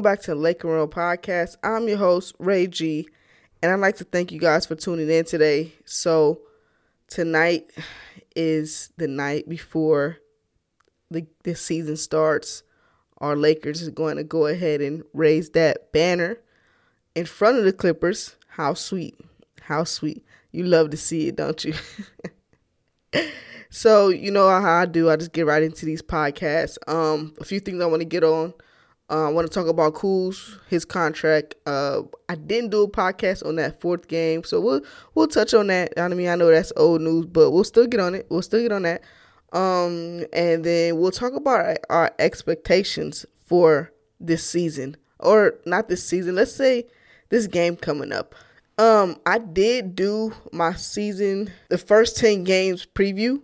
Welcome back to Laker Realm Podcast. I'm your host, Ray G, and I'd like to thank you guys for tuning in today. So, tonight is the night before the, the season starts. Our Lakers is going to go ahead and raise that banner in front of the Clippers. How sweet. How sweet. You love to see it, don't you? so, you know how I do. I just get right into these podcasts. Um, a few things I want to get on. Uh, I want to talk about Kuz, his contract. Uh, I didn't do a podcast on that fourth game, so we'll we'll touch on that. I mean, I know that's old news, but we'll still get on it. We'll still get on that. Um, and then we'll talk about our, our expectations for this season, or not this season. Let's say this game coming up. Um, I did do my season, the first ten games preview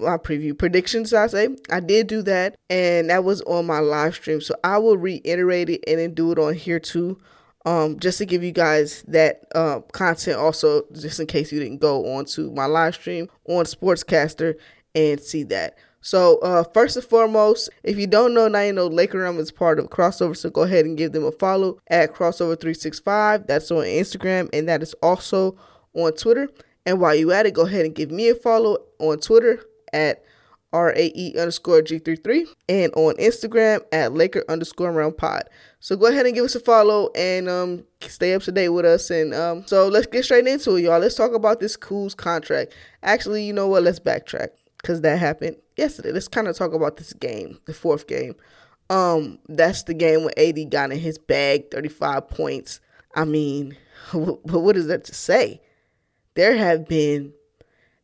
my preview predictions, I say. I did do that, and that was on my live stream. So I will reiterate it and then do it on here too. Um, just to give you guys that uh, content also, just in case you didn't go on to my live stream on Sportscaster and see that. So uh, first and foremost, if you don't know, now you know Laker Realm is part of Crossover, so go ahead and give them a follow at Crossover365. That's on Instagram, and that is also on Twitter. And while you at it, go ahead and give me a follow on Twitter at RAE underscore G33 and on Instagram at Laker underscore Realm pod. So go ahead and give us a follow and um, stay up to date with us. And um, so let's get straight into it, y'all. Let's talk about this Kuz contract. Actually, you know what? Let's backtrack because that happened yesterday. Let's kind of talk about this game, the fourth game. Um, that's the game when AD got in his bag, 35 points. I mean, but what is that to say? There have been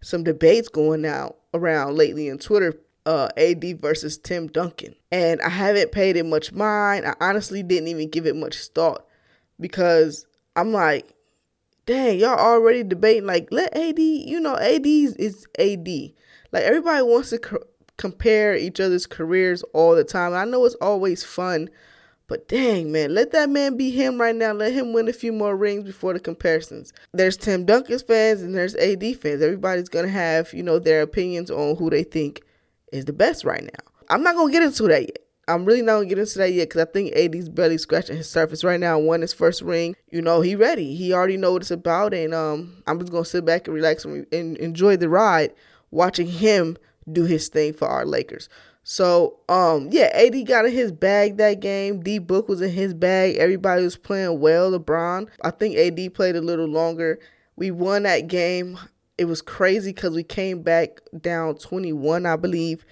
some debates going out around lately in Twitter uh, AD versus Tim Duncan. And I haven't paid it much mind. I honestly didn't even give it much thought because I'm like, dang, y'all already debating. Like, let AD, you know, AD is AD. Like, everybody wants to co- compare each other's careers all the time. I know it's always fun but dang, man, let that man be him right now. Let him win a few more rings before the comparisons. There's Tim Duncan's fans and there's AD fans. Everybody's going to have, you know, their opinions on who they think is the best right now. I'm not going to get into that yet. I'm really not going to get into that yet because I think AD's barely scratching his surface right now. Won his first ring. You know, he ready. He already know what it's about. And um, I'm just going to sit back and relax and, and enjoy the ride watching him do his thing for our Lakers. So, um, yeah, AD got in his bag that game. D Book was in his bag. Everybody was playing well. LeBron, I think AD played a little longer. We won that game. It was crazy because we came back down 21, I believe,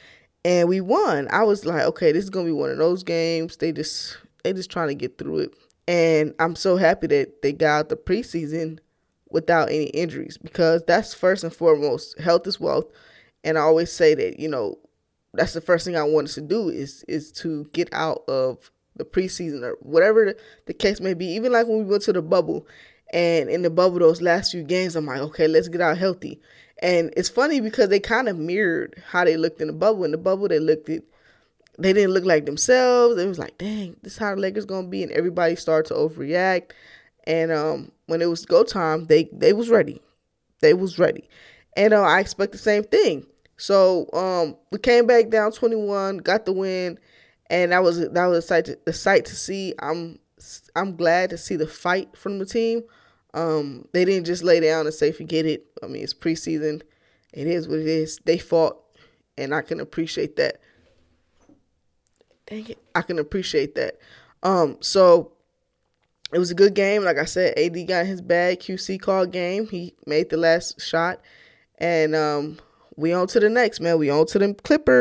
and we won. I was like, okay, this is gonna be one of those games. They just they just trying to get through it. And I'm so happy that they got out the preseason without any injuries because that's first and foremost. Health is wealth. And I always say that, you know, that's the first thing I wanted to do is is to get out of the preseason or whatever the case may be. Even like when we went to the bubble, and in the bubble those last few games, I'm like, okay, let's get out healthy. And it's funny because they kind of mirrored how they looked in the bubble. In the bubble, they looked at they didn't look like themselves. It was like, dang, this is how the Lakers gonna be, and everybody started to overreact. And um, when it was go time, they they was ready. They was ready, and uh, I expect the same thing. So um, we came back down 21, got the win, and that was that was a sight to, a sight to see. I'm I'm glad to see the fight from the team. Um, they didn't just lay down and say forget it. I mean, it's preseason. It is what it is. They fought, and I can appreciate that. Dang it, I can appreciate that. Um, so it was a good game. Like I said, AD got his bag. QC called game. He made the last shot, and um, we on to the next, man. We on to them Clippers.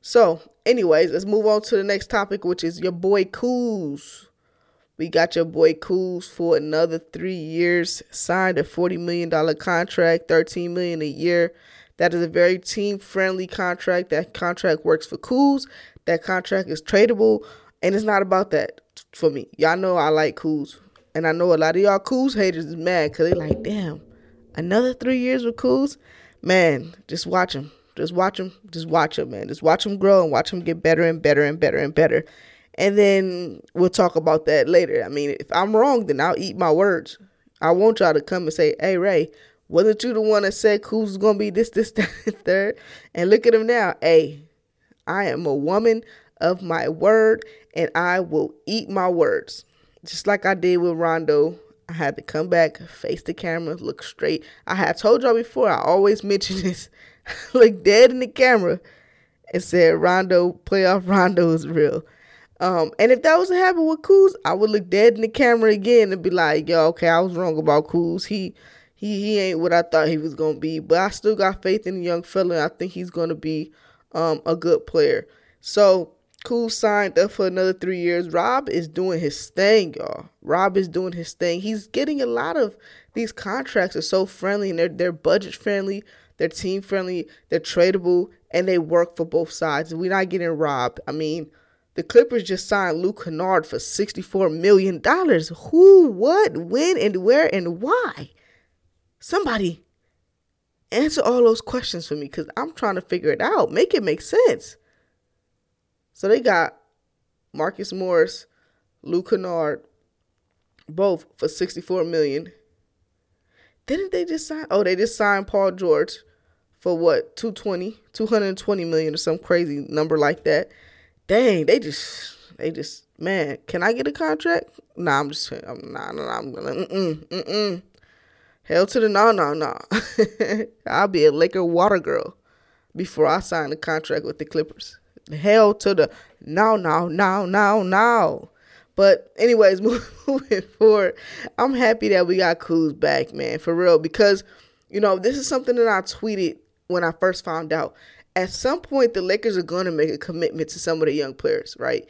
So, anyways, let's move on to the next topic, which is your boy Kuz. We got your boy Kuz for another three years, signed a $40 million contract, 13 million a year. That is a very team-friendly contract. That contract works for Kuz. That contract is tradable, and it's not about that for me. Y'all know I like Kuz. And I know a lot of y'all Kuz haters is mad because they like, damn, another three years with Kuz, man, just watch him. Just watch him. Just watch him, man. Just watch him grow and watch him get better and better and better and better. And then we'll talk about that later. I mean, if I'm wrong, then I'll eat my words. I want y'all to come and say, hey, Ray, wasn't you the one that said was going to be this, this, that, and third? And look at him now. Hey, I am a woman of my word, and I will eat my words. Just like I did with Rondo, I had to come back, face the camera, look straight. I had told y'all before, I always mention this. look dead in the camera and said Rondo, playoff Rondo is real. Um, and if that was to happen with Kuz, I would look dead in the camera again and be like, yo, okay, I was wrong about Kuz. He he he ain't what I thought he was gonna be. But I still got faith in the young fella. I think he's gonna be um a good player. So Kuz signed up for another three years. Rob is doing his thing, y'all. Rob is doing his thing. He's getting a lot of these contracts are so friendly and they're they're budget friendly, they're team friendly, they're tradable, and they work for both sides. We're not getting robbed. I mean, the Clippers just signed Luke Kennard for $64 million. Who, what, when, and where, and why? Somebody answer all those questions for me because I'm trying to figure it out. Make it make sense. So they got Marcus Morris, Luke Kennard, both for 64 million. Didn't they just sign? Oh, they just signed Paul George for what? 220, 220 million or some crazy number like that. Dang, they just they just man, can I get a contract? Nah, I'm just I'm nah nah, I'm gonna mm mm mm Hell to the no no no. I'll be a Laker water girl before I sign a contract with the Clippers. Hell to the no no no no no. But anyways, moving forward, I'm happy that we got Kuz back, man, for real. Because you know this is something that I tweeted when I first found out. At some point, the Lakers are going to make a commitment to some of the young players, right?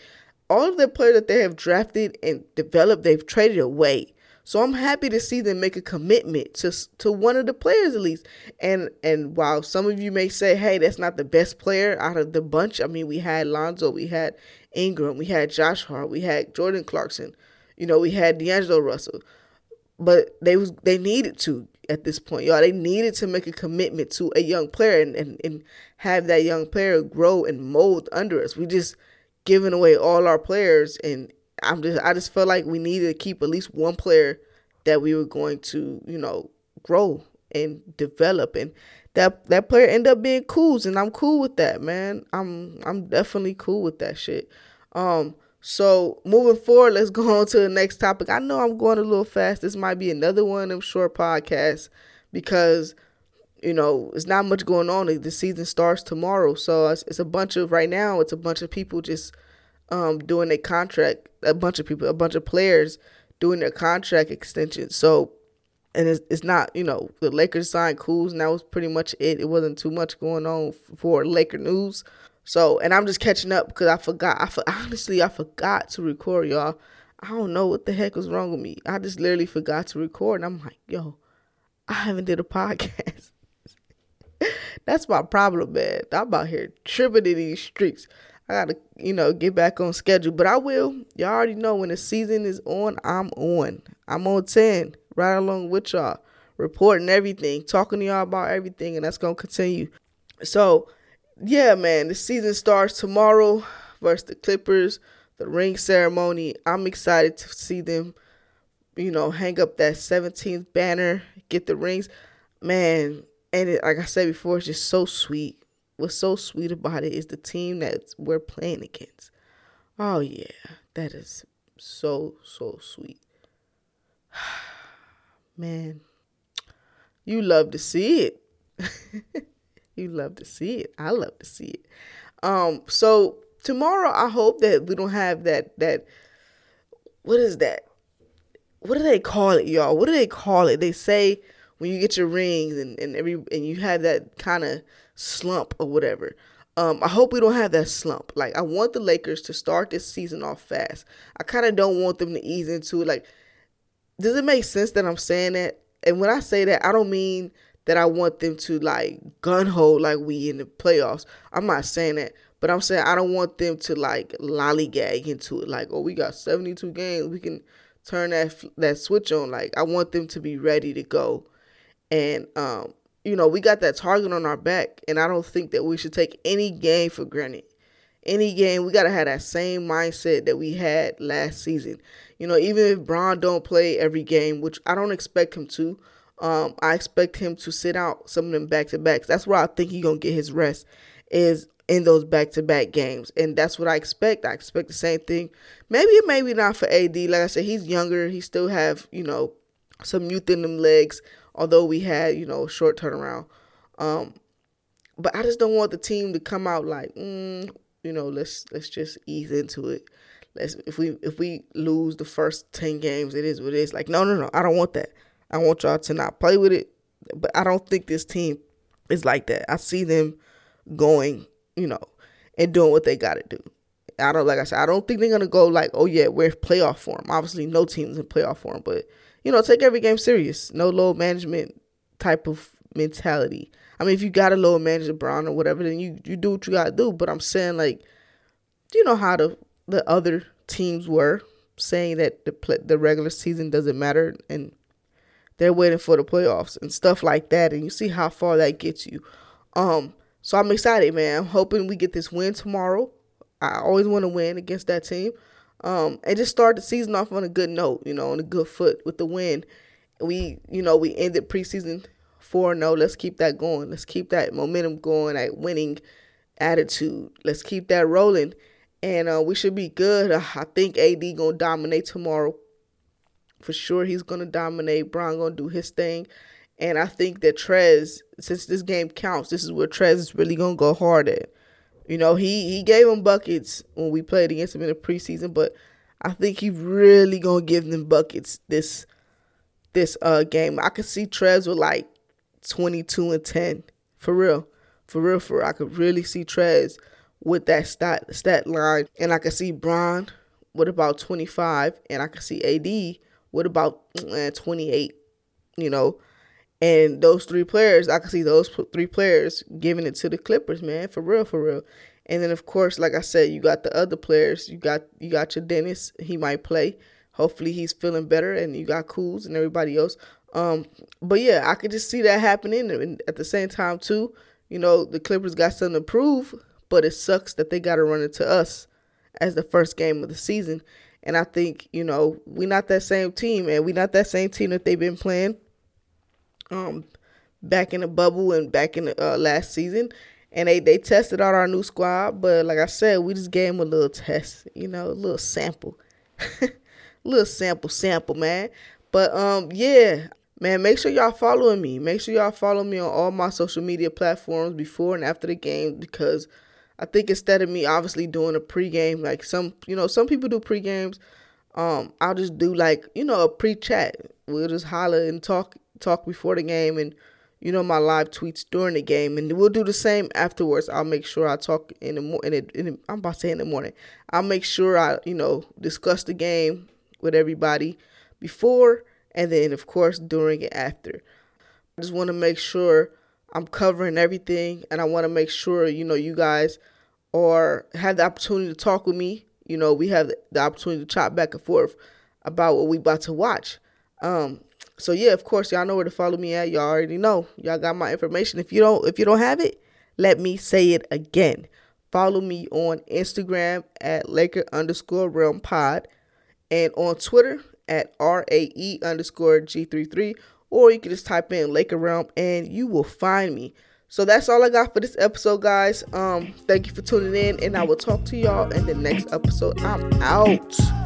All of the players that they have drafted and developed, they've traded away. So I'm happy to see them make a commitment to to one of the players at least. And and while some of you may say, "Hey, that's not the best player out of the bunch," I mean, we had Lonzo, we had Ingram, we had Josh Hart, we had Jordan Clarkson, you know, we had D'Angelo Russell, but they was they needed to at this point, y'all. They needed to make a commitment to a young player and and, and have that young player grow and mold under us. We just giving away all our players and I'm just I just felt like we needed to keep at least one player that we were going to, you know, grow and develop and that that player ended up being cool and I'm cool with that, man. I'm I'm definitely cool with that shit. Um so moving forward, let's go on to the next topic. I know I'm going a little fast. This might be another one of them short podcasts because you know it's not much going on. The season starts tomorrow, so it's, it's a bunch of right now. It's a bunch of people just um, doing a contract, a bunch of people, a bunch of players doing their contract extension. So, and it's, it's not, you know, the Lakers signed Kuz, and that was pretty much it. It wasn't too much going on for Laker news. So, and I'm just catching up because I forgot. I for, honestly, I forgot to record, y'all. I don't know what the heck was wrong with me. I just literally forgot to record, and I'm like, yo, I haven't did a podcast. That's my problem, man. I'm out here tripping in these streets. I gotta, you know, get back on schedule. But I will. Y'all already know when the season is on, I'm on. I'm on 10, right along with y'all, reporting everything, talking to y'all about everything, and that's gonna continue. So, yeah, man, the season starts tomorrow versus the Clippers, the ring ceremony. I'm excited to see them, you know, hang up that 17th banner, get the rings. Man, and it, like I said before, it's just so sweet what's so sweet about it is the team that we're playing against. Oh yeah, that is so so sweet. Man, you love to see it. you love to see it. I love to see it. Um so tomorrow I hope that we don't have that that what is that? What do they call it, y'all? What do they call it? They say when you get your rings and, and every and you have that kind of slump or whatever. Um, I hope we don't have that slump. Like I want the Lakers to start this season off fast. I kind of don't want them to ease into it. Like, does it make sense that I'm saying that? And when I say that, I don't mean that I want them to like gun hold like we in the playoffs. I'm not saying that, but I'm saying I don't want them to like lollygag into it. Like, oh, we got 72 games, we can turn that that switch on. Like, I want them to be ready to go, and um, you know, we got that target on our back, and I don't think that we should take any game for granted. Any game, we gotta have that same mindset that we had last season. You know, even if Bron don't play every game, which I don't expect him to, um, I expect him to sit out some of them back to backs. That's where I think he's gonna get his rest. Is in those back to back games. And that's what I expect. I expect the same thing. Maybe, maybe not for AD. Like I said, he's younger. He still have, you know, some youth in them legs, although we had, you know, short turnaround. Um, but I just don't want the team to come out like, mm, you know, let's let's just ease into it. Let's if we if we lose the first ten games, it is what it is. Like, no, no, no, I don't want that. I want y'all to not play with it. But I don't think this team is like that. I see them going, you know, and doing what they got to do. I don't like I said. I don't think they're gonna go like, oh yeah, we're playoff form. Obviously, no teams in playoff form, but you know, take every game serious. No load management type of mentality. I mean, if you got a load manager Bron or whatever, then you you do what you gotta do. But I'm saying like, you know how the the other teams were saying that the the regular season doesn't matter and they're waiting for the playoffs and stuff like that, and you see how far that gets you. Um, so I'm excited, man. I'm hoping we get this win tomorrow. I always want to win against that team. Um, and just start the season off on a good note, you know, on a good foot with the win. We, you know, we ended preseason 4 0. Let's keep that going. Let's keep that momentum going, that winning attitude. Let's keep that rolling. And uh, we should be good. I think AD going to dominate tomorrow for sure he's gonna dominate. Bron gonna do his thing. And I think that Trez, since this game counts, this is where Trez is really gonna go hard at. You know, he he gave him buckets when we played against him in the preseason, but I think he really gonna give them buckets this this uh game. I could see Trez with like twenty two and ten. For real. For real, for real. I could really see Trez with that stat stat line. And I could see Bron with about twenty five and I could see AD with about eh, 28? You know, and those three players, I can see those three players giving it to the Clippers, man, for real, for real. And then of course, like I said, you got the other players. You got you got your Dennis. He might play. Hopefully, he's feeling better. And you got Kuz and everybody else. Um, but yeah, I could just see that happening. And at the same time, too, you know, the Clippers got something to prove, but it sucks that they got to run into us as the first game of the season. And I think, you know, we're not that same team, and we're not that same team that they've been playing um back in the bubble and back in the uh, last season. And they, they tested out our new squad, but like I said, we just gave them a little test, you know, a little sample. a little sample sample, man. But um yeah, man, make sure y'all following me. Make sure y'all follow me on all my social media platforms before and after the game because I think instead of me obviously doing a pregame, like some you know some people do pregames, um, I'll just do like you know a pre-chat. We'll just holler and talk talk before the game, and you know my live tweets during the game, and we'll do the same afterwards. I'll make sure I talk in the morning. I'm about to say in the morning. I'll make sure I you know discuss the game with everybody before, and then of course during and after. I just want to make sure I'm covering everything, and I want to make sure you know you guys or have the opportunity to talk with me. You know, we have the opportunity to chop back and forth about what we about to watch. Um, so yeah, of course, y'all know where to follow me at. Y'all already know. Y'all got my information. If you don't, if you don't have it, let me say it again. Follow me on Instagram at Laker underscore Realm Pod and on Twitter at RAE underscore G33 or you can just type in Laker Realm and you will find me. So that's all I got for this episode, guys. Um, thank you for tuning in, and I will talk to y'all in the next episode. I'm out.